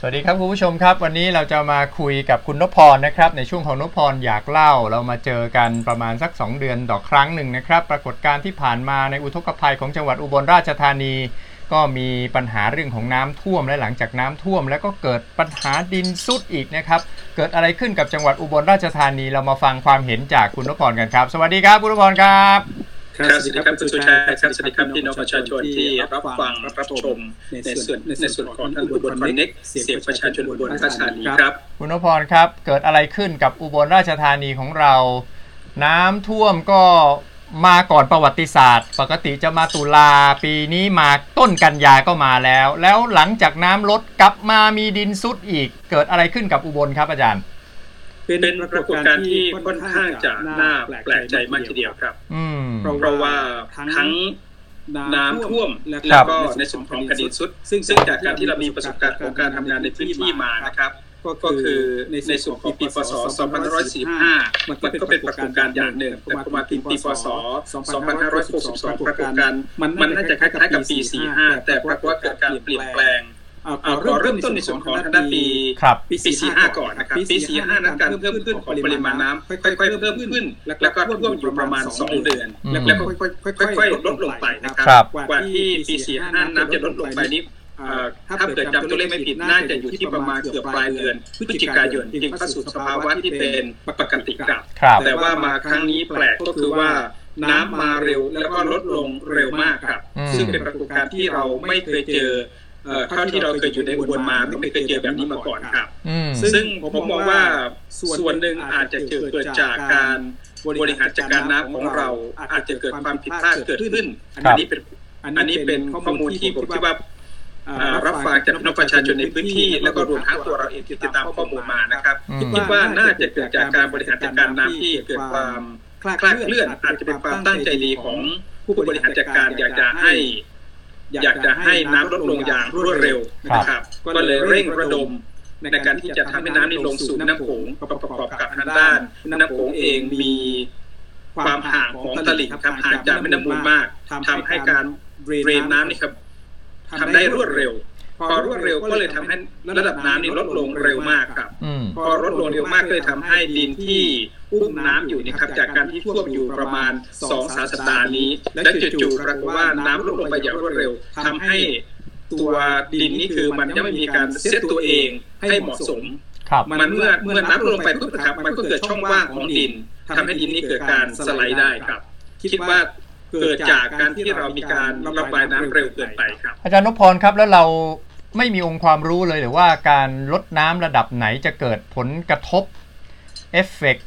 สวัสดีครับคุณผู้ชมครับ วันนี้เราจะมาคุยกับคุณนพพรนะครับ ในช่วงของนพพรอยากเล่า เรามาเจอกันประมาณสัก 2 เดือนต่อครั้งหนึ่งนะครับ ปรากฏการณ์ที่ผ่านมาในอุทกภัยของจังหวัดอุบลราชธานี ก็มีปัญหาเรื่องของน้ำท่วมและหลังจากน้ำท่วม แล้วก็เกิดปัญหาดินซุดอีกนะครับ เกิดอะไรขึ้นกับจังหวัดอุบลราชธานี เรามาฟังความเห็นจากคุณนพพรกันครับ สวัสดีครับคุณนพพรครับ ครับสวัสดีครับคุณสุชัยครับสวัสดีครับพี่น้องประชาชนที่รับฟังรับชมในส่วนในส่วนของท่านอุบลคอนเน็กเสียงประชาชนอุบลราชธานีครับคุณนพพรครับ เกิดอะไรขึ้นกับอุบลราชธานีของเรา น้ำท่วมก็มาก่อนประวัติศาสตร์ ปกติจะมาตุลาปีนี้มาต้นกันยาก็มาแล้ว แล้วหลังจากน้ำลดกลับมามีดินซุดอีก เกิดอะไรขึ้นกับอุบลครับอาจารย์ เป็นปรากฏการณ์ที่ค่อนข้างจะน่าแปลกใจมากทีเดียวครับอืมเพราะว่าทั้งน้ำท่วมครัแล้วบก็ในส่วนของแผ่นดินซุด ซึ่งซึ่งจากการที่เรามีประสบการณ์ของการทำงานในพื้นที่มานะครับ ก็คือในส่วนของปีพศ 2545 มันก็เป็นปรากฏการณ์อย่างหนึ่ง แต่พอมาถึงปีพศ 2562 ปรากฏการณ์มันน่าจะคล้ายๆกับปี 45 แต่ปรากฏว่าเกิดการเปลี่ยนแปลง เอาขอเริ่มต้นในส่วนของทางด้านปีครับปี45ก่อนนะครับปี45นั้นการเพิ่มขึ้นของปริมาณน้ำค่อยๆเพิ่มขึ้น แล้วก็ท่วมอยู่ประมาณ2เดือนอืมแล้วก็ค่อยๆลดลงไปนะคครัรับกว่าที่ปี45น้ำจะลดลงไปนี้เอ่อถ้าเกิดจำตัวเลขไม่ผิดน่าจะอยู่ที่ประมาณเกือบปลายเดือนพฤศจิกายนจึงเข้าสู่สภาวะที่เป็นปกติครับครับ แต่ว่ามาครั้งนี้แปลกก็คือว่าน้ำมาเร็วแล้วก็ลดลงเร็วมากครับอืมซึ่งเป็นปรากฏการณ์ที่เราไม่เคยเจอ เอ่อเท่าที่เราเคยอยู่ในอุบลมาไม่เคยเจอแบบนี้มาก่อนครับอืมซึ่งผมมองว่าส่วนหนึ่งอาจจะเกิดจากการบริหารจัดการน้ำของเราอาจจะเกิดความผิดพลาดเกิดขึ้นครับอันนี้เป็นอันนี้เป็นข้อมูลที่ผมคิดว่าเอ่อรับฟังจากพี่น้องประชาชนในพื้นที่ แล้วก็รวมทั้งตัวเราเองที่ติดตามข้อมูลมานะครับอืมคิดว่าน่าจะเกิดจากการบริหารจัดการน้ำที่เกิดความคลาดเคลื่อนอาจจะเป็นความตั้งใจดีของผู้บริหารจัดการอยากจะให้ อยากจะให้น้ำลดลงอย่างรวดเร็วนะครับ ก็เลยเร่งระดมในการที่จะทำให้น้ำนี่ลงสู่แม่น้ำโขงประกอบกับทางด้านแม่น้ำโขงเองมีความห่างของตลิ่งครับห่างจากแม่น้ำมูลมากทำให้การเดรนน้ำนี่ครับทำได้รวดเร็ว พอรวดเร็วก็เลยทำให้ระดับน้ำนี่ลดลงเร็วมากครับอืมพอลดลงเร็วมากก็เลยทำให้ดินที่อุ้มน้ำอยู่นะครับ จากการที่ท่วมอยู่ประมาณ2อสาสัปดาห์นี้ และจู่ๆปรากฏว่าน้ำลดลงไปอย่างรวดเร็วทำให้ตัวดินนี่คือมันยังไม่มีการเซตตัวเองให้เหมาะสมครับมันเมื่อเมื่อน้ำลดลงไปปุ๊บนะครับ มันก็เกิดช่องว่างของดินทำให้ดินนี่เกิดการสไลด์ได้ครับ คิดว่าเกิดจากการที่เรามีการระบายน้ำเร็วเกินไปครับ อาจารย์นพพรครับแล้วเรา ไม่มีองค์ความรู้เลยหรือว่าการลดน้ำระดับไหนจะเกิดผลกระทบเอฟเฟก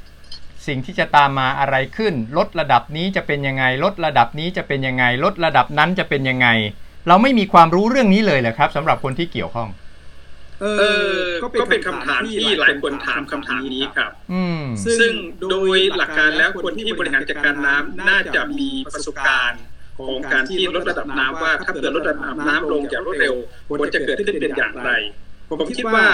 สิ่งที่จะตามมาอะไรขึ้น ลดระดับนี้จะเป็นยังไง ลดระดับนี้จะเป็นยังไง ลดระดับนั้นจะเป็นยังไง เราไม่มีความรู้เรื่องนี้เลยเหรอครับสำหรับคนที่เกี่ยวข้อง เออ ก็เป็นคำถามที่หลายคนถามคำถามนี้ครับ อืมซึ่งโดยหลักการแล้วคนที่บริหารจัดการน้ำน่าจะมีประสบการณ์ ของการที่ลดระดับน้ำว่าถ้าเกิดลดระดับน้ำลงอย่างรวดเร็วผลจะเกิดขึ้นเป็นอย่างไร ผมคิดว่า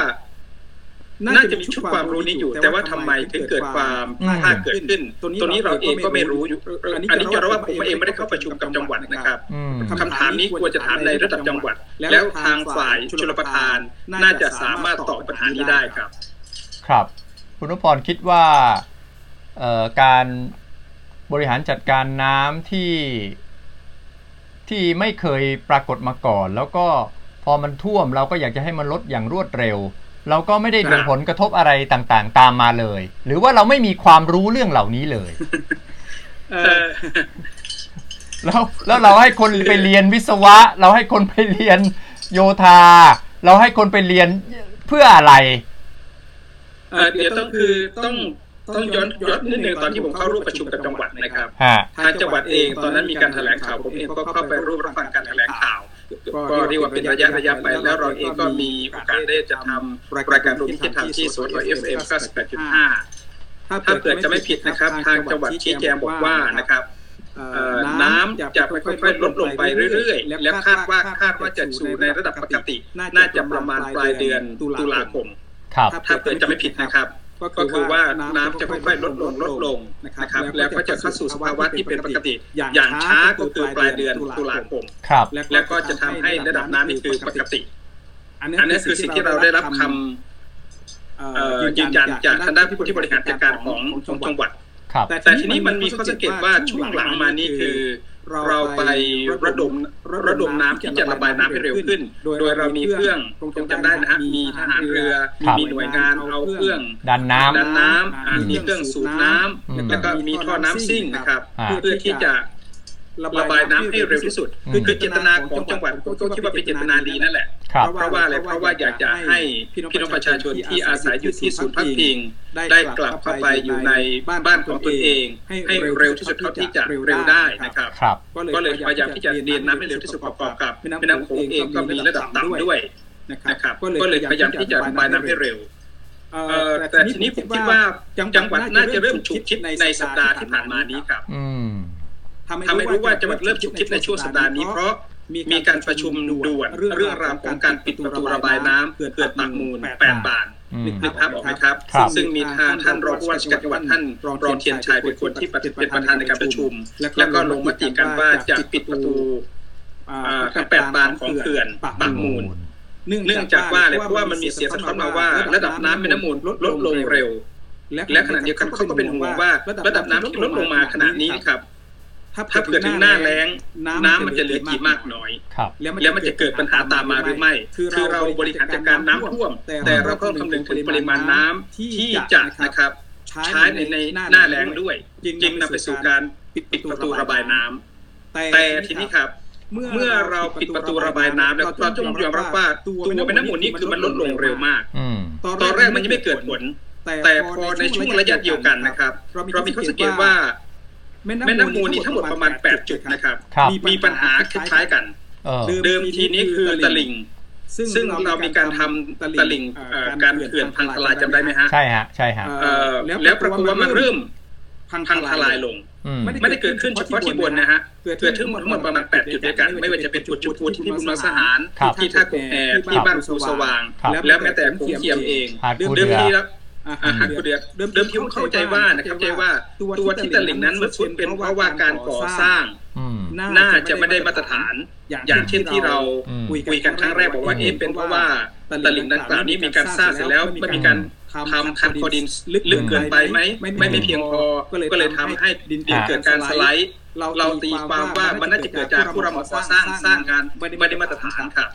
น่าจะมีชุดความรู้นี้อยู่ แต่ว่าทำไมถึงเกิดความผิดพลาดเกิดขึ้นตัวนี้เราเองก็ไม่รู้อยู่อันนี้จะเราว่าผมเองไม่ได้เข้าประชุมกับจังหวัดนะครับอืมคำถามนี้ควรจะถามในระดับจังหวัด แล้วทางฝ่ายชลประทาน น่าจะสามารถตอบปัญหานี้ได้ครับ ครับ คุณนพพรคิดว่าเอ่อการบริหารจัดการน้ำที่ ที่ไม่เคยปรากฏมาก่อน แล้วก็พอมันท่วมเราก็อยากจะให้มันลดอย่างรวดเร็ว เราก็ไม่ได้ครัมีบผลกระทบอะไรต่างๆ ตามมาเลย หรือว่าเราไม่มีความรู้เรื่องเหล่านี้เลยเออแล้วแล้วเราให้คนไปเรียนวิศวะ เราให้คนไปเรียนโยธา เราให้คนไปเรียนเพื่ออะไรเอ่อเดี๋ยวต้องคือต้อง ต้องย้อนย้อนนิดนึงตอนที่ผมเข้าร่วมประชุมกับจังหวัดนะครับฮะ ทางจังหวัดเองตอนนั้นมีการแถลงข่าวผมเองก็เข้าไปร่วมรับฟังการแถลงข่าวก็เรียกว่าเป็นระยะระยะไปแล้วเราเองก็มีโอกาสได้จะทำรายการรวมที่ทำที่สวทเอฟเอ็ม98.5ถ้าเกิดจะไม่ผิดนะครับ ทางจังหวัดชี้แจงบอกว่านะครับเอ่อน้ำจะค่อยๆลดลงไปเรื่อยๆ แล้วคาดว่าคาดว่าจะสู่ในระดับปกติ น่าจะประมาณปลายเดือนตุลาคม ครับ ถ้าเกิดจะไม่ผิดนะครับ ก็คือว่าน้ำจะค่อยๆลดลงลดลงนะครับแล้วก็จะเข้าสู่สภาวะที่เป็นปกติ อย่างช้าก็คือปลายเดือนตุลาคมแล้วก็จะทำให้ระดับน้ำนี่คือปกติ อันนี้คือสิ่งที่เราได้รับคำยืนยันจากทางด้านผู้ที่บริหารจัดการของจังหวัดแต่ทีนี้มันมีข้อสังเกตว่าช่วงหลังมานี่คือ เราไประดมระดมน้ำที่จะระบายน้ำให้เร็วขึ้น โดยเรามีเครื่องคงจำได้นะฮะมีทหารเรือมีหน่วยงานเอาเครื่องดันน้ำดันน้ำมีเครื่องสูบน้ำแล้วก็มีท่อน้ำซิ่งนะครับ เพื่อที่จะ ระบายน้ำให้เร็วที่สุด คือเจตนาของจังหวัดก็คิดว่าเป็นเจตนาดีนั่นแหละ เพราะว่าอะไรเพราะว่าอยากจะให้พี่น้องประชาชนที่อาศัยอยู่ที่ศูนย์พักพิง ได้กลับเข้าไปอยู่ในบ้านของตนเอง ให้เร็วที่สุดเท่าที่จะเร็วได้นะครับ ก็เลยพยายามที่จะเรียนน้ำให้เร็วที่สุดประกอบกับแม่น้ำโขงเองก็มีระดับต่ำด้วยนะครับ ก็เลยพยายามที่จะระบายน้ำให้เร็วแต่ทีนี้ผมคิดว่าจังหวัดน่าจะเริ่มฉุกคิดในสัปดาห์ที่ผ่านมานี้ครับ ทำให้รู้ว่าจะเริ่มฉุกคิดในช่วงสัปดาห์นี้เพราะมีการประชุมด่วนเรื่องราวของการปิดประตูระบายน้ำเกิดปากมูลแปดบาทนึกภาพออกไหมครับ ซึ่งมีทางท่านรองผู้ว่าราชการจังหวัดท่านรองเทียนชายเป็นคนที่เป็นประธานในการประชุม แล้วก็ลงมติกันว่าจะปิดประตูแปดบานของเขื่อนปากมูลเนื่องจากว่าอะไเพราะว่ามันมีเสียงสะท้อนมาว่า ระดับน้ำแม่น้ำมูลลดลงเร็ว และขณะเดียวกันเขาก็เป็นห่วงว่า ระดับน้ำที่ลดลงมาขณะนี้ครับ ถ้าเกิดถึงหน้าแล้งน้ำมันจะเหลือกี่มากน้อย แล้วมันจะเกิดปัญหาตามมาหรือไม่ คือเราบริหารจัดการน้ำท่วม แต่เราก็คำนึงถึงปริมาณน้ำที่จะนะครับ ใช้ในในหน้าแล้งด้วย จึงนำไปสู่การปิดประตูระบายน้ำ แต่ทีนี้ครับเมื่อเราปิดประตูระบายน้ำแล้วเราต้องยอมรับว่าตัวแม่น้ำมูลนี้คือมันลดลงเร็วมากตอนแรกมันยังไม่เกิดผล แต่พอในช่วงระยะเดียวกันนะครับ เรามีข้อสังเกตว่า แม่น้ำมูลนี้ทั้งหมดประมาณ 8 จุดนะครับ มีปัญหาคล้ายๆกัน เดิมทีนี้คือตลิ่ง ซึ่งเรามีการทำตลิ่งการเขื่อนพังทลายจำได้ไหมฮะ ใช่ฮะใช่ฮะแล้วปรากฏว่ามันเริ่มพังทลายลง ไม่ได้เกิดขึ้นเฉพาะที่บนนะฮะ เกิดขึ้นทั้งหมดประมาณ 8 จุดด้วยกัน ไม่ว่าจะเป็นจุดจุดพูที่พิบุญมาสหาร ที่ท่ากุแกที่บ้านสูสว่าง แล้วแม้แต่โขงเทียมเอง เดิมทีแล้ว คุณเดียเดิมเดิมเข้าใจว่านะครับใจว่าตัวที่ตะลิ่งนั้นมันสุดเป็นเพราะว่าการก่อสร้างน่าจะไม่ได้มาตรฐาน อย่างเช่นที่เราคุยกันครั้งแรกบอกว่าเอ๊ะเป็นเพราะว่าตะลิ่งดังกล่าวนี้มีการสร้างเสร็จแล้วไม่มีการทำคันคอดินลึกเกินไปไหมไม่ไม่เพียงพอก็เลยทำให้ดินเกิดการสไลด์เราตีความว่ามันน่าจะเกิดจากผู้รับเหมาสร้างสร้างงานไม่ได้มาตรฐานค่ะ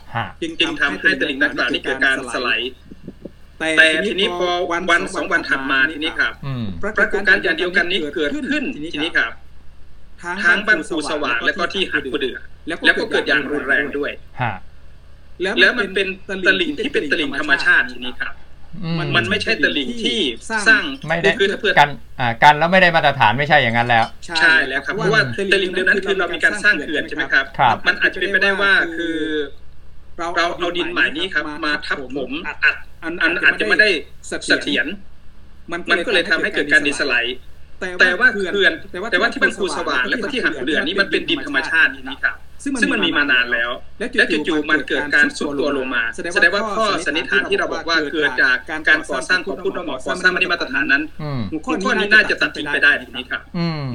จึงจึงทำให้ตลิ่งดังกล่าวนี้เกิดการสไลด์ แต่ทีนี้พอวันสองวันถัดมาทีนี้ครับปรากฏการณ์อย่างเดียวกันนี้เกิดขึ้นทีนี้ครับทั้งบ้านปูสว่างและก็ที่หักปูเดือแล้วก็เกิดอย่างรุนแรงด้วยแล้วมันเป็นตลิ่งที่เป็นตลิ่งธรรมชาติทีนี้ครับมันไม่ใช่ตลิ่งที่สร้างไม่ได้คือเพื่อกันอ่ากันแล้วไม่ได้มาตรฐานไม่ใช่อย่างนั้นแล้ว ใช่แล้วครับเพราะว่าตลิ่งเดียนั้นคือเรามีการสร้างเขื่อนใช่ไหมครับ มันอาจจะเป็นไปได้ว่าคือ เราเอาดินใหม่นี้ครับ มาทับผมอัดอันอาจจะไม่ได้เสถียรมันก็เลยทำให้เกิดการดิสไลด์ แต่ว่าเขื่อนแต่ว่าที่มันคูสว่างและที่หันเดือนนี้มันเป็นดินธรรมชาตินี่ครับซึ่งมันมีมานานแล้ว และจู่ๆมันเกิดการสุดตัวลงมา แสดงว่าข้อสันนิษฐานที่เราบอกว่าเกิดจากการก่อสร้างของผู้รับเหมอก่อสร้างม่ไมาตรฐานนั้นข้อนี้น่าจะตัดทิ้งไปได้ทีนี้ครับ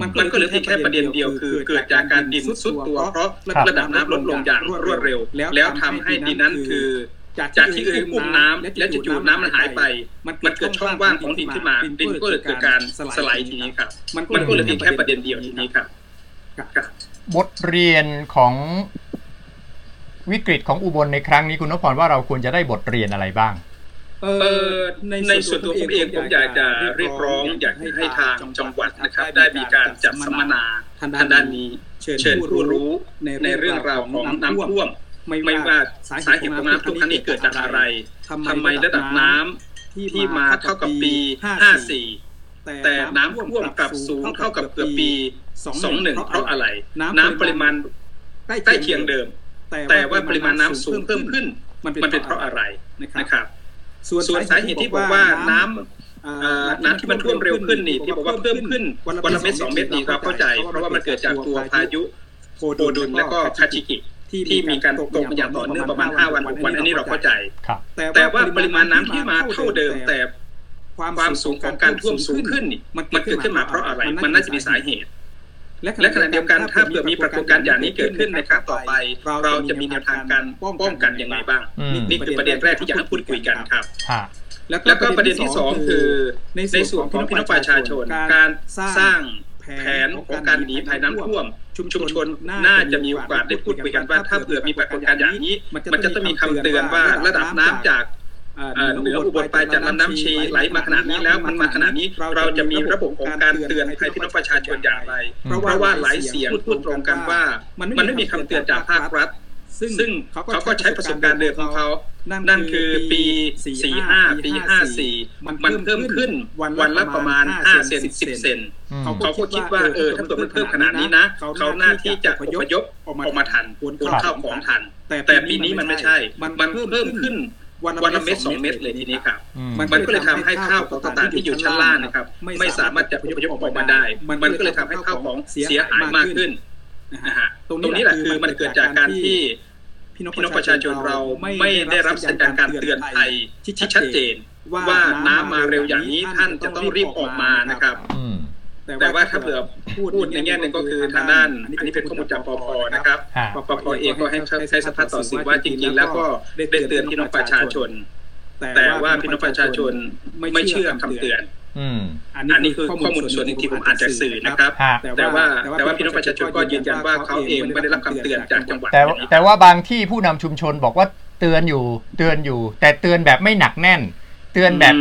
มันก็เหลือเพียงแค่ประเด็นเดียวคือ เกิดจากการดินสุดตัวเพราะระดับน้ำลดลงอย่างรวดเร็ว แล้วทำให้ดินนั้นคือ จากที่เคยอุ้มน้ำ แล้วจะอยู่น้ำมันหายไป มันเกิดช่องว่างของดินขึ้นมาดินก็เลยเกิดการสไลด์ทีนี้ครับมันก็เลยเป็นแค่ประเด็นเดียวทีนี้ครับบทเรียนของวิกฤตของอุบลในครั้งนี้คุณนพพรว่าเราควรจะได้บทเรียนอะไรบ้างเออในส่วนตัวผมเองผมอยากจะเรียกร้องอยากให้ทางจังหวัดนะครับ ได้มีการจัดสัมมนาทางด้านนี้ เชิญผู้รู้ในเรื่องราวของน้ำท่วม ไม่ว่าสาเหตุของน้ำท่วมครั้งนี้เกิดจากอะไรทำไมระดับน้ำที่มาเท่ากับปี 54 แต่น้ำท่วมกับสูงเท่ากับเกือบปี 21 เพราะอะไร น้ำปริมาณใกล้เคียงเดิม แต่ว่าปริมาณน้ำสูงเพิ่มขึ้น มันเป็นเพราะอะไรนะครับ ส่วนสาเหตุที่บอกว่าน้ำน้ำที่มันท่วมเร็วขึ้นนี่ที่บอกว่าเพิ่มขึ้นวันละเมตรสองเมตรนี่ครับเข้าใจ เพราะว่ามันเกิดจากตัวพายุโพดุลและก็คาชิกิ ที่มีการตกอย่างต่อเนื่องประมาณห้าวันหกวันอันนี้เราเข้าใจ แต่ว่าปริมาณน้ำที่มาเท่าเดิมแต่ความสูงของการท่วมสูงขึ้นมันเกิดขึ้นมาเพราะอะไร มันน่าจะมีสาเหตุ และขณะเดียวกันถ้าเกิดมีปรากฏการณ์อย่างนี้เกิดขึ้นในครั้งต่อไป เราจะมีแนวทางการป้องกันอย่างไรบ้าง นี่คือประเด็นแรกที่อยากพูดคุยกันครับแล้วก็ประเด็นที่สองคือ ในส่วนของพี่น้องประชาชน การสร้างแผนของการหนีภัยน้ำท่วม ชุมชนน่าจะมีโอกาสได้พูดคุยกันว่าถ้าเผื่อมีปรากฏการณ์อย่างนี้ มันจะต้องมีคำเตือนว่าระดับน้ำจากเอ่อเอ่อเหนืออุบลไปจากลำน้ำชีไหลมาขนาดนี้แล้วมันมาขนาดนี้เราจะมีระบบของการเตือนภัยพี่น้องประชาชนอย่างไรอืมเพราะว่าหลายเสียงพูดตรงกันว่า มันไม่มีคำเตือนจากภาครัฐ ซึ่งเขาก็ใช้ประสบการณ์เดิมของเขา นั่นคือปี45ปี54มันเพิ่มขึ้นวันละประมาณ5เซน10เซนอืมเขาก็คิดว่าเออถ้าเกิดมันเพิ่มขนาดนี้นะ เขาหน้าที่จะอพยพออกมาทันขนเข้าของทัน แต่ปีนี้มันไม่ใช่ มันเพิ่มขึ้นวันละเม็ดสองเม็ดเลยทีนี้ครับอืมมันก็เลยทำให้ข้าวของต่างๆที่อยู่ชั้นล่างนะครับ ไม่สามารถจะอพยพออกมาได้ มันก็เลยทำให้ข้าวของเสียหายมากขึ้นนะฮะตรงนี้แหละคือมันเกิดจากการที่ พี่น้องประชาชนเราไม่ได้รับสัญญาณการเตือนภัยที่ชัดเจน ว่าน้ำมาเร็วอย่างนี้ท่านจะต้องรีบออกมานะครับอืมแต่ว่าถ้าเผื่อพูดในแง่หนึ่งก็คือทางด้าน อันนี้เป็นข้อมูลจากปพนะครับฮะปปเองก็ให้ใช้สภาพต่อสื่อว่าจริงๆ แล้วก็ได้เตือนพี่น้องประชาชน แต่ว่าพี่น้องประชาชนไม่เชื่อคำเตือน อืมอันนี้คือข้อมูลส่วนหนึ่งที่ผมอ่านจากสื่อนะครับฮะแต่ว่าแต่ว่าพี่น้องประชาชนก็ยืนยันว่าเขาเองไม่ได้รับคำเตือนจากจังหวัดแต่แต่ว่าบางที่ผู้นำชุมชนบอกว่าเตือนอยู่เตือนอยู่ แต่เตือนแบบไม่หนักแน่น เตือนแบบ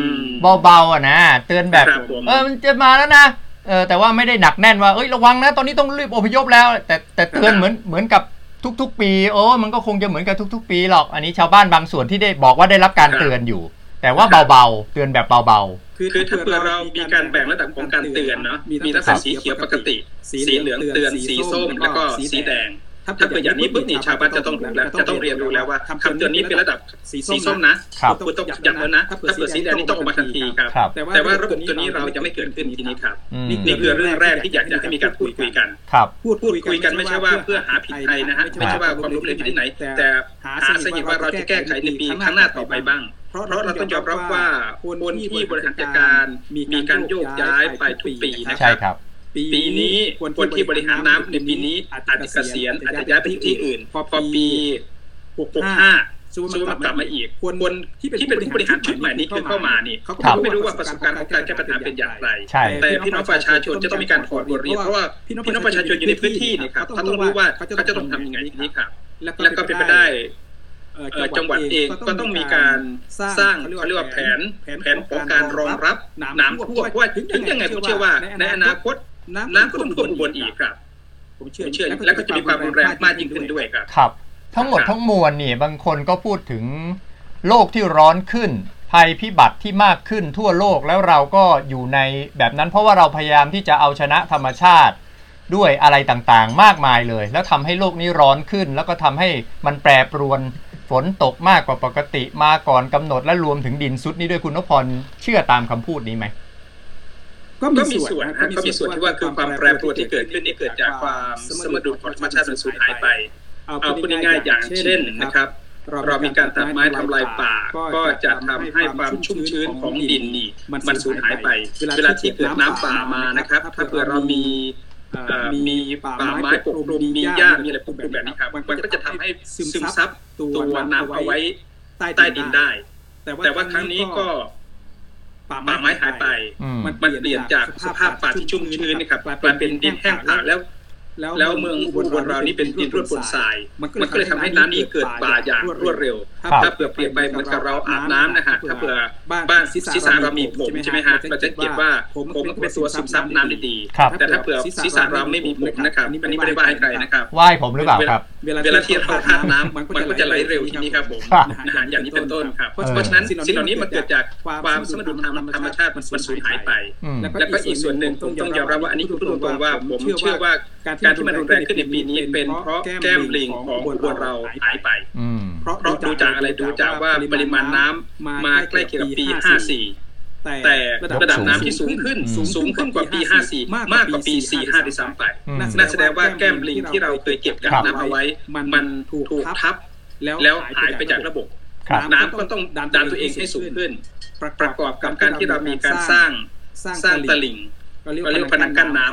เบาๆอะนะเตือนแบบครับผมเออมันจะมาแล้วนะเออแต่ว่าไม่ได้หนักแน่นว่าเอ้ยระวังนะตอนนี้ต้องรีบอพยพแล้ว แต่แต่เตือนเหมือนเหมือนกับทุก ๆ ปี โอ้มันก็คงจะเหมือนกับทุก ๆ ปีหรอก อันนี้ชาวบ้านบางส่วนที่ได้บอกว่าได้รับการเตือนอยู่ แต่ว่าเบาๆ เตือนแบบเบาคือถ้าเผื่อเรามีการแบ่งระดับของการเตือนเนาะมีตั้งแต่สีเขียวปกติ สีเหลืองเตือนสีส้มแล้วก็สีแดง ถ้าเผื่ออย่างนี้ปุ๊บนี่ชาวบ้านจะต้องรู้แล้วจะต้องเรียนรู้แล้วว่าคำเตือนนี้เป็นระดับสีส้มนะครับคุณต้องย้ำแล้วนะ ถ้าเผื่อสีแดงนี่ต้องออกมาทันทีครับครับ แต่ว่าระบบตัวนี้เราจะไม่เกิดขึ้นทีนี้ครับๆอืมนี่คือเรื่องแรกที่อยากจะให้มีการพูดคุยกันครับพูดพูดคุยกันไม่ใช่ว่าเพื่อหาผิดใครนะฮะไม่ใช่ว่าความล้มเหลวอยู่ที่ไหน แต่หาสาเหตุว่าเราจะแก้ไขในปีข้างหน้าต่อไปบ้างเพราะเราต้องยอมรับว่าคนที่บริหารจัดการมีการโยกย้ายไปทุกปีนะคใช่รับครับ ปีนี้คนที่บริหารน้ำในปีนี้อาจจะเกษียณอาจจะย้ายไปที่อื่น พอปี65ซูมันกลับมาอีกคนที่เป็นผู้บริหารชุดใหม่นี้คือเข้ามานี่เขาก็ครับไม่รู้ว่าประสบการณ์ของการแก้ปัญหาเป็นอย่างไรใช่แต่พี่น้องประชาชนจะต้องมีการถอดบทเรียนเพราะว่าพี่น้องประชาชนอยู่ในพื้นที่นี่ครับเขาต้องรู้ว่าเขาจะต้องทำยังไงทีนี้ครับแล้วก็เป็นไปได้เอ่อเอ่อจังหวัดเองก็ต้องมีการสร้างเขาเรียกว่าแผนแผนของการรองรับน้ำท่วมเพราะว่าถึงยังไงผมเชื่อว่าในอนาคต น้ำก็ต้องท่วมอุบลอีกครับ ผมเชื่ผอมเชื่อแล้วก็จะมีความรุนแรงมากยิ่งขึ้นด้วยครับ ครับ ทั้งหมดทั้งมวลนี่บางคนก็พูดถึงโลกที่ร้อนขึ้น ภัยพิบัติที่มากขึ้นทั่วโลกแล้วเราก็อยู่ในแบบนั้น เพราะว่าเราพยายามที่จะเอาชนะธรรมชาติด้วยอะไรต่างๆ มากมายเลย แล้วทำให้โลกนี้ร้อนขึ้น แล้วก็ทำให้มันแปรปรวนฝนตกมากกว่าปกติมาก่อนกำหนดและรวมถึงดินซุดนี้ด้วยคุณนพพรเชื่อตามคำพูดนี้ไหม ก็ก็มีมีส่ส่ววนนนะนะก็มีส่วนที่ว่าคือความแปรปรวนที่เกิดขึ้นนี่เกิดจากความสมดุลของธรรมชาติมันสูญหายไป เอาพูดง่ายๆอย่างเช่นนะครับเรามีการตัดไม้ทำลายป่า ก็จะทำให้ความชุ่มชื้นของดินนี่มันสูญหายไป เวลาที่เกิดน้ำป่ามานะครับ ถ้าเผื่อเรามีเอ่อมีป่าไม้ปกคลุมมีหญ้ามีอะไรปกคลุมแบบนี้ครับมันก็จะทำให้ซึมซับตัวน้ำเอาไว้ใต้ดินได้ แต่ว่าครั้งนี้ก็ ป่าไม้หายไป อืมมันเปลี่ยนจากสภาพป่าที่ชุ่มชื้นนะครับกลายเป็นดินแห้งผากแล้ว แล้วเมืองอุบลเรานี่เป็นดินร่วนปนทราย มันก็เลยทำให้น้ำนี้เกิดป่าอย่างรวดเร็วครับถ้าเปรียบเปรียบไปเหมือนกับเราอาบน้ำนะฮะถ้าเผื่อบ้านศีรษะเรามีผมใช่ไหมฮะเราจะเก็บว่าผมมันเป็นตัวซึมซับน้ำได้ดีครับแต่ถ้าเผื่อศีรษะเราไม่มีผมนะครับอันนี้ไม่ได้ว่าให้ใครนะครับไหว้ผมหรือเปล่าครับ เวลาที่เราทานน้ำมันก็จะไหลเร็วทีนี้ครับผมครับนะฮะอย่างนี้เป็นต้นครับเออเพราะฉะนั้นสิ่งเหล่านี้มันเกิดจากความสมดุลทางธรรมชาติมันสูญหายไปอืมแล้วก็อีกส่วนหนึ่งผมต้องยอมรับว่าอันนี้คือพูดตรงๆว่าผมเชื่อว่า การที่มันรุนแรงขึ้นในปีนี้เป็นเพราะแก้มลิงของอุบลเราหายไปอืมเพราะดูจากอะไรดูจากว่าปริมาณน้ำมาใกล้เคียงกับปี 54 แต่ระดับน้ำที่สูงขึ้นอืมสูงขึ้นกว่าปี 54 มากกว่าปี 45ด้วยซ้ำไปอืมนั่นแสดงว่าแก้มลิงที่เราเคยเก็บกักน้ำเอาไว้ มันถูกทับ แล้วหายไปจากระบบครับน้ำก็ต้องดันตัวเองให้สูงขึ้น ประกอบกับการที่เรามีการสร้างสร้างตลิ่งก็เรียกก็เรียกว่าพนังกั้นน้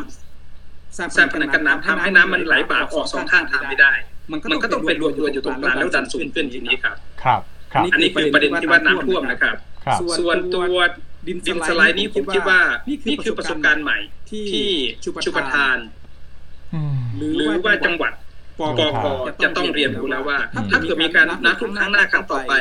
ำสร้างพนังกันน้ำทำให้น้ำมันไหลบ่าออกสองข้างทางไม่ได้ มันก็ต้องไปรวมตัวอยู่ตรงกลางแล้วดันสูงขึ้นทีนี้ครับครับ ครับ อันนี้คือประเด็นที่ว่าน้ำท่วมนะครับครับ ส่วนตัวดินสไลด์นี้ผมคิดว่านี่คือประสบการณ์ใหม่ที่ชุประทานอืมหรือว่าจังหวัด ปกคจะต้องเรียนรู้แล้วว่า ถ้าเกิดมีการน้ำท่วมครั้งหน้าครั้งต่อไป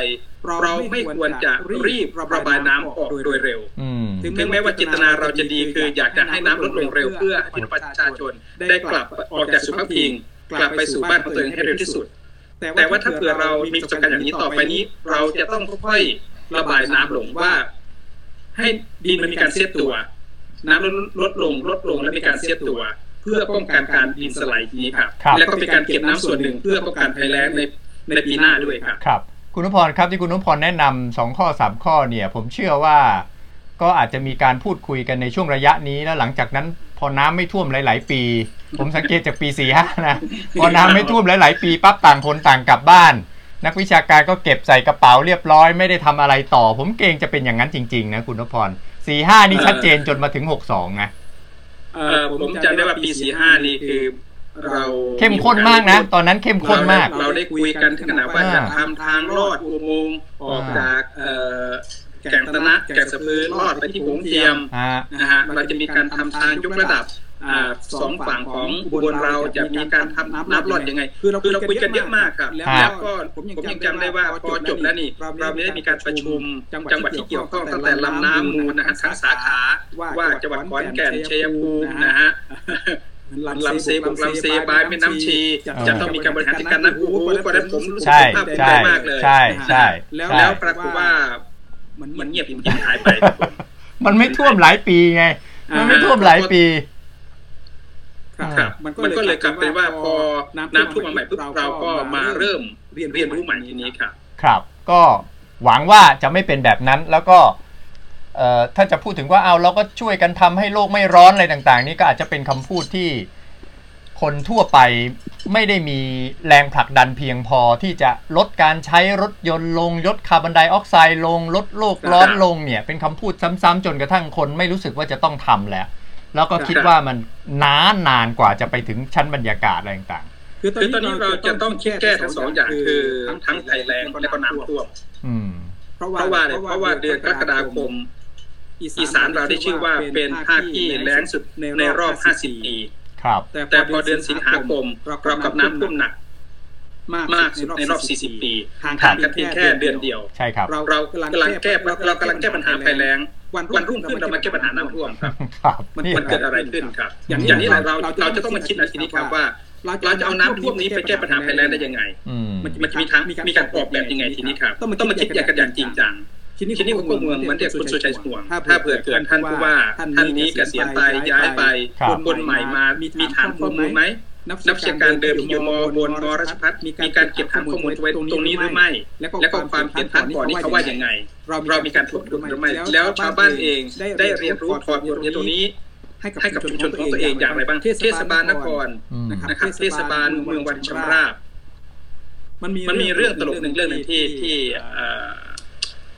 เราไม่ควรจะรีบระบายน้ำออกโดยเร็วอืมถึงแม้ว่าจิตนาเราจะดีคืออยากจะให้น้ำลดลงเร็วเพื่อให้พี่น้องประชาชนได้กลับออกจากสุขภาพพิงกลับไปสู่บ้านของตัวเองให้เร็วที่สุด แต่ว่าถ้าเผื่อเรามีประสบการณ์อย่างนี้ต่อไปนี้ เราจะต้องค่อยๆระบายน้ำลงว่า ให้ดินมันมีการเซตตัว น้ำลดลดลงลดลงและมีการเซตตัว เพื่อป้องกันการดินสไลด์นี้ครับครับแล้วก็มีการเก็บน้ำส่วนหนึ่ง เพื่อป้องกันภัยแล้งในในปีหน้าด้วยครับครับ คุณนุพรครับที่คุณนุพรแนะนำสองข้อสามข้อเนี่ย ผมเชื่อว่า ก็อาจจะมีการพูดคุยกันในช่วงระยะนี้แล้วหลังจากนั้นพอน้ำไม่ท่วมหลาย ๆ ปี ผมสังเกตจากปีสี่ห้านะพอน้ำไม่ท่วมหลาย ๆ ปีปั๊บต่างคนต่างกลับบ้าน นักวิชาการก็เก็บใส่กระเป๋าเรียบร้อยไม่ได้ทำอะไรต่อ ผมเกรงจะเป็นอย่างนั้นจริง ๆ นะคุณนุพรสี่ห้านี่ชัดเจนจนมาถึงหกสองนะ เอ่อผมจำได้ว่าปีสี่ห้านี่คือเราเข้มข้นมากนะ ตอนนั้นเข้มข้นมาก เราได้คุยกันถึงขนาดว่าอ่าจะทำทางลอดอุโมงค์ออกจากเอ่อแก่งตะนะแก่งสะพือลอดไปที่โขงเทียมฮะนะฮะเราจะมีการทำทางยกระดับอ่า สองฝั่งของอุบลเราจะมีการทำน้ำลอดยังไง คือเราคุยกันเยอะมากครับแล้วก็ผมยังจำได้ว่าพอจบแล้วนี่เราได้มีการประชุมจังหวัดที่เกี่ยวข้องตั้งแต่ลำน้ำมูลนะฮะทั้งสาขาว่าจังหวัดขอนแก่นชัยภูมินะฮะลำเซบุกลำเซบายแม่น้ำชี จะต้องมีการบริหารจัดการน้ำโอ้โหเพราะฉะนั้นผมรู้สึกใช่ภาพภูมิใช่ใจมากเลยใช่ใช่แล้วใช่แล้วปรากฏว่ามันเงียบมันหายไปครับผมมันไม่ท่วมหลายปีไง มันไม่ท่วมหลายปี ครับมันก็เลยกลายเป็นว่าพอน้ำท่วมมาใหม่ปุ๊บเราก็มาเริ่มเรียนรู้ใหม่ทีนี้ครับ ครับ ก็หวังว่าจะไม่เป็นแบบนั้นแล้วก็เอ่อถ้าจะพูดถึงว่าเอาเราก็ช่วยกันทำให้โลกไม่ร้อนอะไรต่าง ๆ นี่ก็อาจจะเป็นคำพูดที่คนทั่วไปไม่ได้มีแรงผลักดันเพียงพอที่จะลดการใช้รถยนต์ลงลดคาร์บอนไดออกไซด์ลงลดโลกร้อนลงเนี่ย เป็นคำพูดซ้ำๆจนกระทั่งคนไม่รู้สึกว่าจะต้องทำแล้ว แล้วก็คิดว่ามันนานนานกว่าจะไปถึงชั้นบรรยากาศอะไรต่างคือตอนนี้เราจะต้องคิดแก้ทั้งสองอย่างคือทั้งภัยแล้งและก็น้ำท่วมๆอืมเพราะว่าเนี่ยเพราะว่าเดือนกรกฎาคมอีสานเราได้ชื่อว่าเป็นภาคที่แล้งสุดในรอบ 50 ปีครับ แต่พอเดือนสิงหาคมเรากับน้ำท่วมหนักมากสุดในรอบ 40 ปีห่างกันเพียงแค่เดือนเดียว ใช่ครับ เราเรากำลังแก้เรากำลังแก้ปัญหาภัยแล้ง วันรุ่งขึ้นเรามาแก้ปัญหาน้ำท่วมครับครับมันนี่มันเกิดอะไรขึ้นครับอย่างนี้เราเราเราจะต้องมาคิดในทีนี้ครับว่าเราจะเอาน้ำท่วมนี้ไปแก้ปัญหาภัยแล้งได้ยังไงอืมมันมันจะมีทางมีการออกแบบยังไงทีนี้ครับต้องมาคิดอย่างกันอย่างจริงจังทีนี้ผมก็เมืองเหมือนเด็กคุณสุชัยห่วง ถ้าเผื่อเกิดท่านผู้ว่าท่านนี้เกษียณไปย้ายไปครับคนใหม่มามีฐานข้อมูลไหม นักวิชาการเดิมที่อยู่มบนมราชพัฒมีการเก็บฐานข้อมูลไว้ตรงนี้หรือไม่ แล้วก็ความเห็นท่านก่อนนี้เขาว่ายังไง เรามีการทบทวนหรือไม่แล้วชาวบ้านเองได้เรียนรู้ถอดบทเรียนตรงนี้ให้กับชุมชนของตัวเองอย่างไรบ้างเทศบาลนครอืมนะครับเทศบาลเมืองวันชำราบ มันมีเรื่องตลกหนึ่งเรื่องหนึ่งที่ที่เอ่อ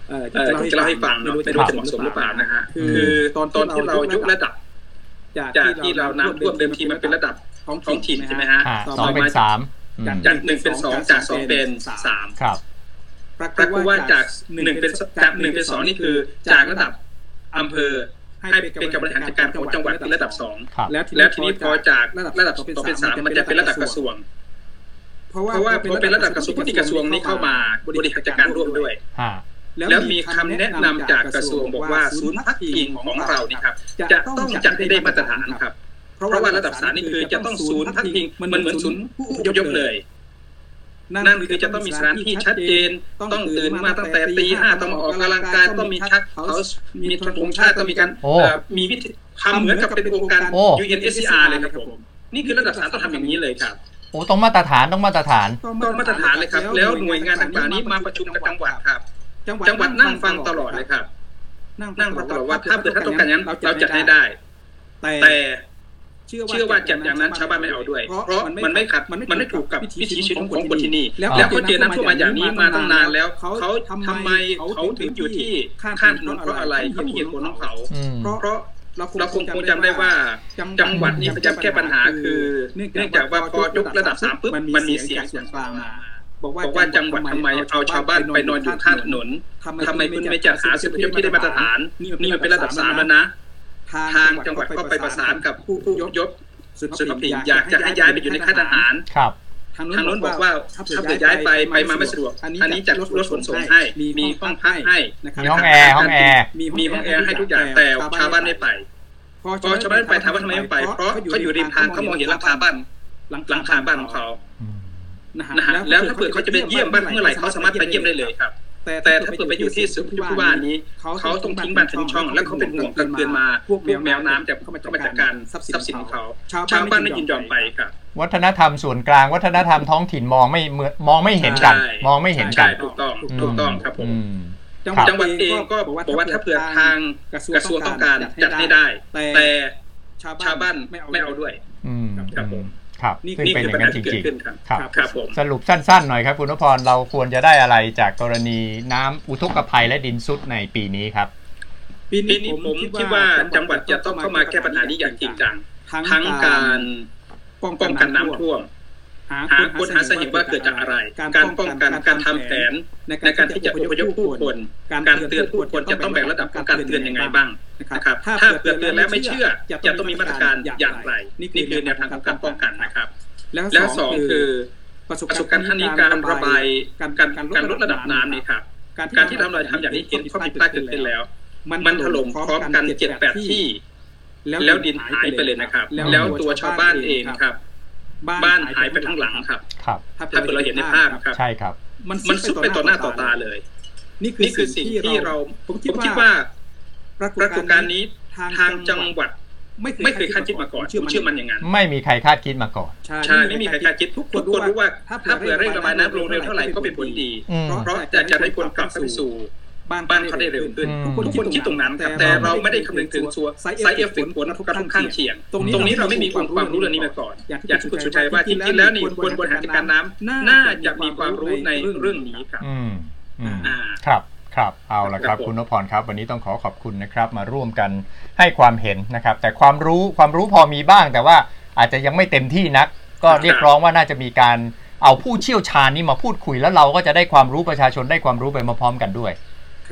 เอ่อเอ่อที่จะเล่าให้ฟังเนาะไม่รู้จะเหมาะสมหรือเปล่านะฮะคือตอนตอนที่เรายกระดับจากที่เราน้ำท่วมเดิมทีมันเป็นระดับ ท้องถิ่นใช่ไหมฮะอ่าสองเป็นสามอืมจากหนึ่งเป็นสองจากสองเป็นสามครับปรากฏว่าจากหนึ่งเป็นจากหนึ่งเป็นสองนี่คือ จากระดับอำเภอให้เป็นการบริหารจัดการของจังหวัดเป็นระดับสองครับแล้วทีนี้พอจากระดับสองเป็นสามมันจะเป็นระดับกระทรวง เพราะว่าพอเป็นระดับกระทรวงที่กระทรวงนี้เข้ามาบริหารจัดการร่วมด้วยฮะแล้วมีคำแนะนำจากกระทรวงบอกว่าศูนย์พักพิงของเรานี่ครับจะต้องจัดให้ได้มาตรฐานครับ เพราะว่าระดับสามนี่คือจะต้องศูนย์พักพิงมันเหมือนศูนย์ผู้อพยพเลย นั่นคือจะต้องมีสถานที่ชัดเจน ต้องตื่นมาตั้งแต่ตีห้าต้องมาออกกำลังกายต้องมีชักเขามีธงชาติต้องมีการโอ้เอ่อมีวิธีทำเหมือนกับเป็นโครงการโอ้ UNSCR เลยครับผมนี่คือระดับสามต้องทำอย่างนี้เลยครับโอ้ต้องมาตรฐานต้องมาตรฐานต้องมาตรฐานเลยครับ แล้วหน่วยงานต่างๆนี้มาประชุมกับจังหวัดครับ จังหวัดนั่งฟังตลอดเลยครับ นั่งฟังตลอดว่าถ้าเกิดท่านต้องการอย่างนั้นเราจัดให้ได้ แต่ เชื่อว่าจัดอย่างนั้นชาวบ้านไม่เอาด้วย เพราะมันไม่ขัดมันไม่ถูกกับวิถีชีวิตของคนที่นี่ แล้วเขาเจอน้ำท่วมมาอย่างนี้มาตั้งนานแล้วเขาทำไมเขาถึงอยู่ที่ข้างถนนเพราะอะไรเขามีเหตุผลของเขาอืมเพราะเราคงคงจำได้ว่าจังหวัดนี้พยายามแก้ปัญหาคือ เนื่องจากว่าพอยกระดับสามปุ๊บมันมีเสียงส่วนกลางมาบอกว่าจังหวัดทำไมเอาชาวบ้านไปนอนอยู่ข้างถนนทำไมคุณไม่จัดหาศูนย์อพยพที่ได้มาตรฐานนี่มันเป็นระดับสามแล้วนะ ทางจังหวัดก็ไปประสานกับผู้ผู้ยพสุดสุดพิอยากจะให้ย้ายไปอยู่ในค่ายทหารครับทางโน้นบอกว่าถ้าเกิดย้ายไปไปมาไม่สะดวกอันนี้จัดรถขนส่งให้มีห้องพักให้มีห้องแอร์ห้องแอร์มีห้องแอร์ให้ทุกอย่างแต่ชาวบ้านไม่ไปพอชาวบ้านไม่ไปถามว่าทำไมไม่ไป เพราะเขาอยู่ริมทางเขามองเห็นหลังคาบ้านหลังคาบ้านของเขาอืมนะฮะแล้วถ้าเกิดเขาจะไปเยี่ยมบ้านเมื่อไหร่เขาสามารถไปเยี่ยมได้เลยครับ แต่ถ้าเกิดไปอยู่ที่สุผู้ว่านี้ เขาต้องทิ้งบ้านทิ้งช่อง แล้วเขาเป็นห่วงกลางคืนมาพวกแมวน้ำจะเข้ามาจัดการทรัพย์สินของเขาชาวบ้านไม่ยินยอมไปครับวัฒนธรรมส่วนกลาง วัฒนธรรมท้องถิ่นมองไม่เหมือนมองไม่เห็นกันใช่มองไม่เห็นกัใช่นถูกต้องถูกต้องครับผมอืมจังหครัวัดบจังหวัดเองก็บอกว่าถ้าเผื่อทางกระทรวงต้องการจัดให้ได้ แต่ชาวบ้านไม่เอาด้วยอืมครับผม ครับนี่ซึ่งนี่เป็นคืออย่างปัญนั้หานจที่เกิริดงขึ้นครับๆครับครับผมสรุปสั้นๆหน่อยครับคุณนพพรเราควรจะได้อะไรจากกรณีน้ำอุทกภัยและดินซุดในปีนี้ครับ ปีปีนี้นี้ผผมมคิคิดดว่าว่าจัจังงหหวัวัดดจะจะต้ต้อองงเข้าเข้ามามาแก้แก้ปัปัญญหาหานี้นี้อย่อาย่างงจจริริงงจัจังงทั้งการป้องกันน้ำท่วม หาค้นหาสาเหตุว่าเกิดจากอะไร การป้องกันการทำแผนในการที่จะอพยพผู้คน การเตือนผู้คนจะต้องแบ่งระดับของการเตือนยังไงบ้างนะครับถ้าเกิดเตือนแล้วไม่เชื่อจะต้องมีมาตรการอย่างไร นี่คือแนวทางของการป้องกันนะครับ แล้วสองคือประสบประสบกาการรณ์ณ์ท่าท่านนนี้นี้กาการรระระบาบายยการการการการลลดดระระดัดับบน้ำน้ำนี่นี่คครัรับบการการที่ที่ทำทำลาลายยทำทำอย่อาย่างงนี้นี้เห็เห็นนภาภาพพเกิเกิดดขึ้ขึ้นนแล้แล้ววมัมันนถถล่ล่มมพพร้ร้ออมมกักันนเจ็เจ็ดดแปแปดดที่ที่แล้วแล้วดินหายไปเลยนะครับ แล้วตัวชาวบ้านเองครับ บ้าบ้านนหาหายยไปไปทั้ทั้งงหหลัลังงคครัรับบครับ ถ้าถ้าเกิเกิดดเราเราเห็เห็นนในในภาภาพพครับครับ ใช่ครับ มันมันซุดไปต่อหน้าต่อตาเลย นี่คือนี่คือสิ่สิ่งงที่ที่เราเราผมปรากฏการณ์นี้ทาทางงจัจังงหหวัวัดดไม่เคไม่ยเคยคาคาดดคิคิดดมามาก่ก่ออนนเชื่อมันเชื่อมันอย่างนั้นไม่มีใครคาดคิดมาก่อนใช่ใช่ไม่มีใครคาดคิดทุกคนรู้ว่า ถ้าเผื่อเร่งระบายน้ำลงเร็วเท่าไหร่ก็เป็นผลดีอืมเพราะจะจะได้คนกลับเข้าไปสู่ บ้านบ้านเขาได้เร็วขึ้นอืมทุกคนคิดตรงนั้นครับแต่เราไม่ได้คำนึงถึงส่วนไซเอฟเฟกต์ผลกระทบข้างเคียง ตรงนี้เราไม่มีความรู้เรื่องนี้มาก่อน อย่างที่คุณสุชัยว่าจริงๆแล้วนี่คนบริหารจัดการน้ำน่าจะมีความรู้ในเรื่องนี้ครับอืมอืมอ่าครับครับเอาละครับครับผมคุณนพพรครับ วันนี้ต้องขอขอบคุณนะครับ มาร่วมกันให้ความเห็นนะครับ แต่ความรู้ความรู้พอมีบ้าง แต่ว่าอาจจะยังไม่เต็มที่นัก ก็เรียกร้องว่าน่าจะมีการเอาผู้เชี่ยวชาญนี่มาพูดคุยแล้วเราก็จะได้ความรู้ประชาชนได้ความรู้ไปมาพร้อมกันด้วย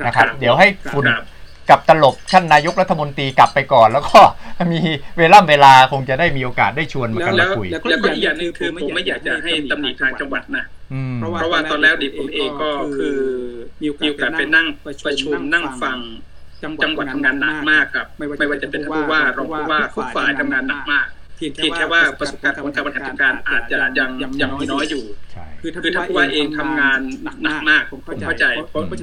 นะครับครับเดี๋ยวให้ฝุ่นครับกับตลบท่านนายกรัฐมนตรีกลับไปก่อน แล้วก็มีเวลาเวลาคงจะได้มีโอกาสได้ชวนมากันแล้มาวคุย แล้วก็อีกอย่างหนึ่งคือผมไม่อยากจะให้ตำหนิทางจังหวัดนะอืมเพราะว่าเพราะว่าตอนแรกดิผมเองก็คือมีโอกาสไปนั่งประชุมนั่งฟังจังหวัดทำงานหนักมากครับ ไม่ว่าจะเป็นท่านผู้ว่ารองผู้ว่าทุกฝ่ายทำงานหนักมากเพียงเพียงแค่ว่าประสบการณ์ของการบริหารจัดการอาจจะยังยังมีน้อยอยู่ใช่ คือถ้าคือท่านผู้ว่าเองทำงานหนักมากผมผมเข้าเข้าใจใจ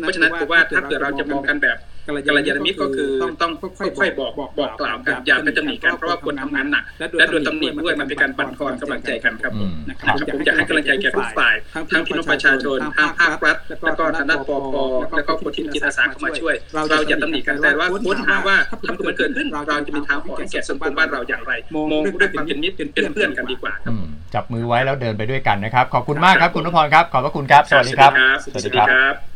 เพราะฉะนั้นคือว่าถ้าเกิดเราจะมองกันแบบ กัลยาณมิตรก็คือต้องค่อยๆบอกบอกกล่าวกันอย่าไปตำหนิกันเพราะว่าคนทำงานหนักและโดนตำหนิด้วยมันเป็นการบั่นทอนกำลังใจกันครับผมอืมนะครับผมอยากให้กำลังใจแก่ทุกฝ่ายทั้งพี่น้องประชาชนทั้งภาครัฐแล้วก็ทางด้านปปแล้วก็คนที่มีจิตอาสาเข้ามาช่วย เราอย่าตำหนิกันแต่ว่าค้นหาว่าถ้าเกิดมันเกิดขึ้นเราจะมีทางออกให้แก่สังคมบ้านเราอย่างไรมองด้วยความเป็นมิตรเป็นเพื่อนกันดีกว่าครับอืมจับมือไว้แล้วเดินไปด้วยกันนะครับ ขอบคุณมากครับคุณนพพรครับ ขอบพระคุณครับ สวัสดีครับ สวัสดีครับ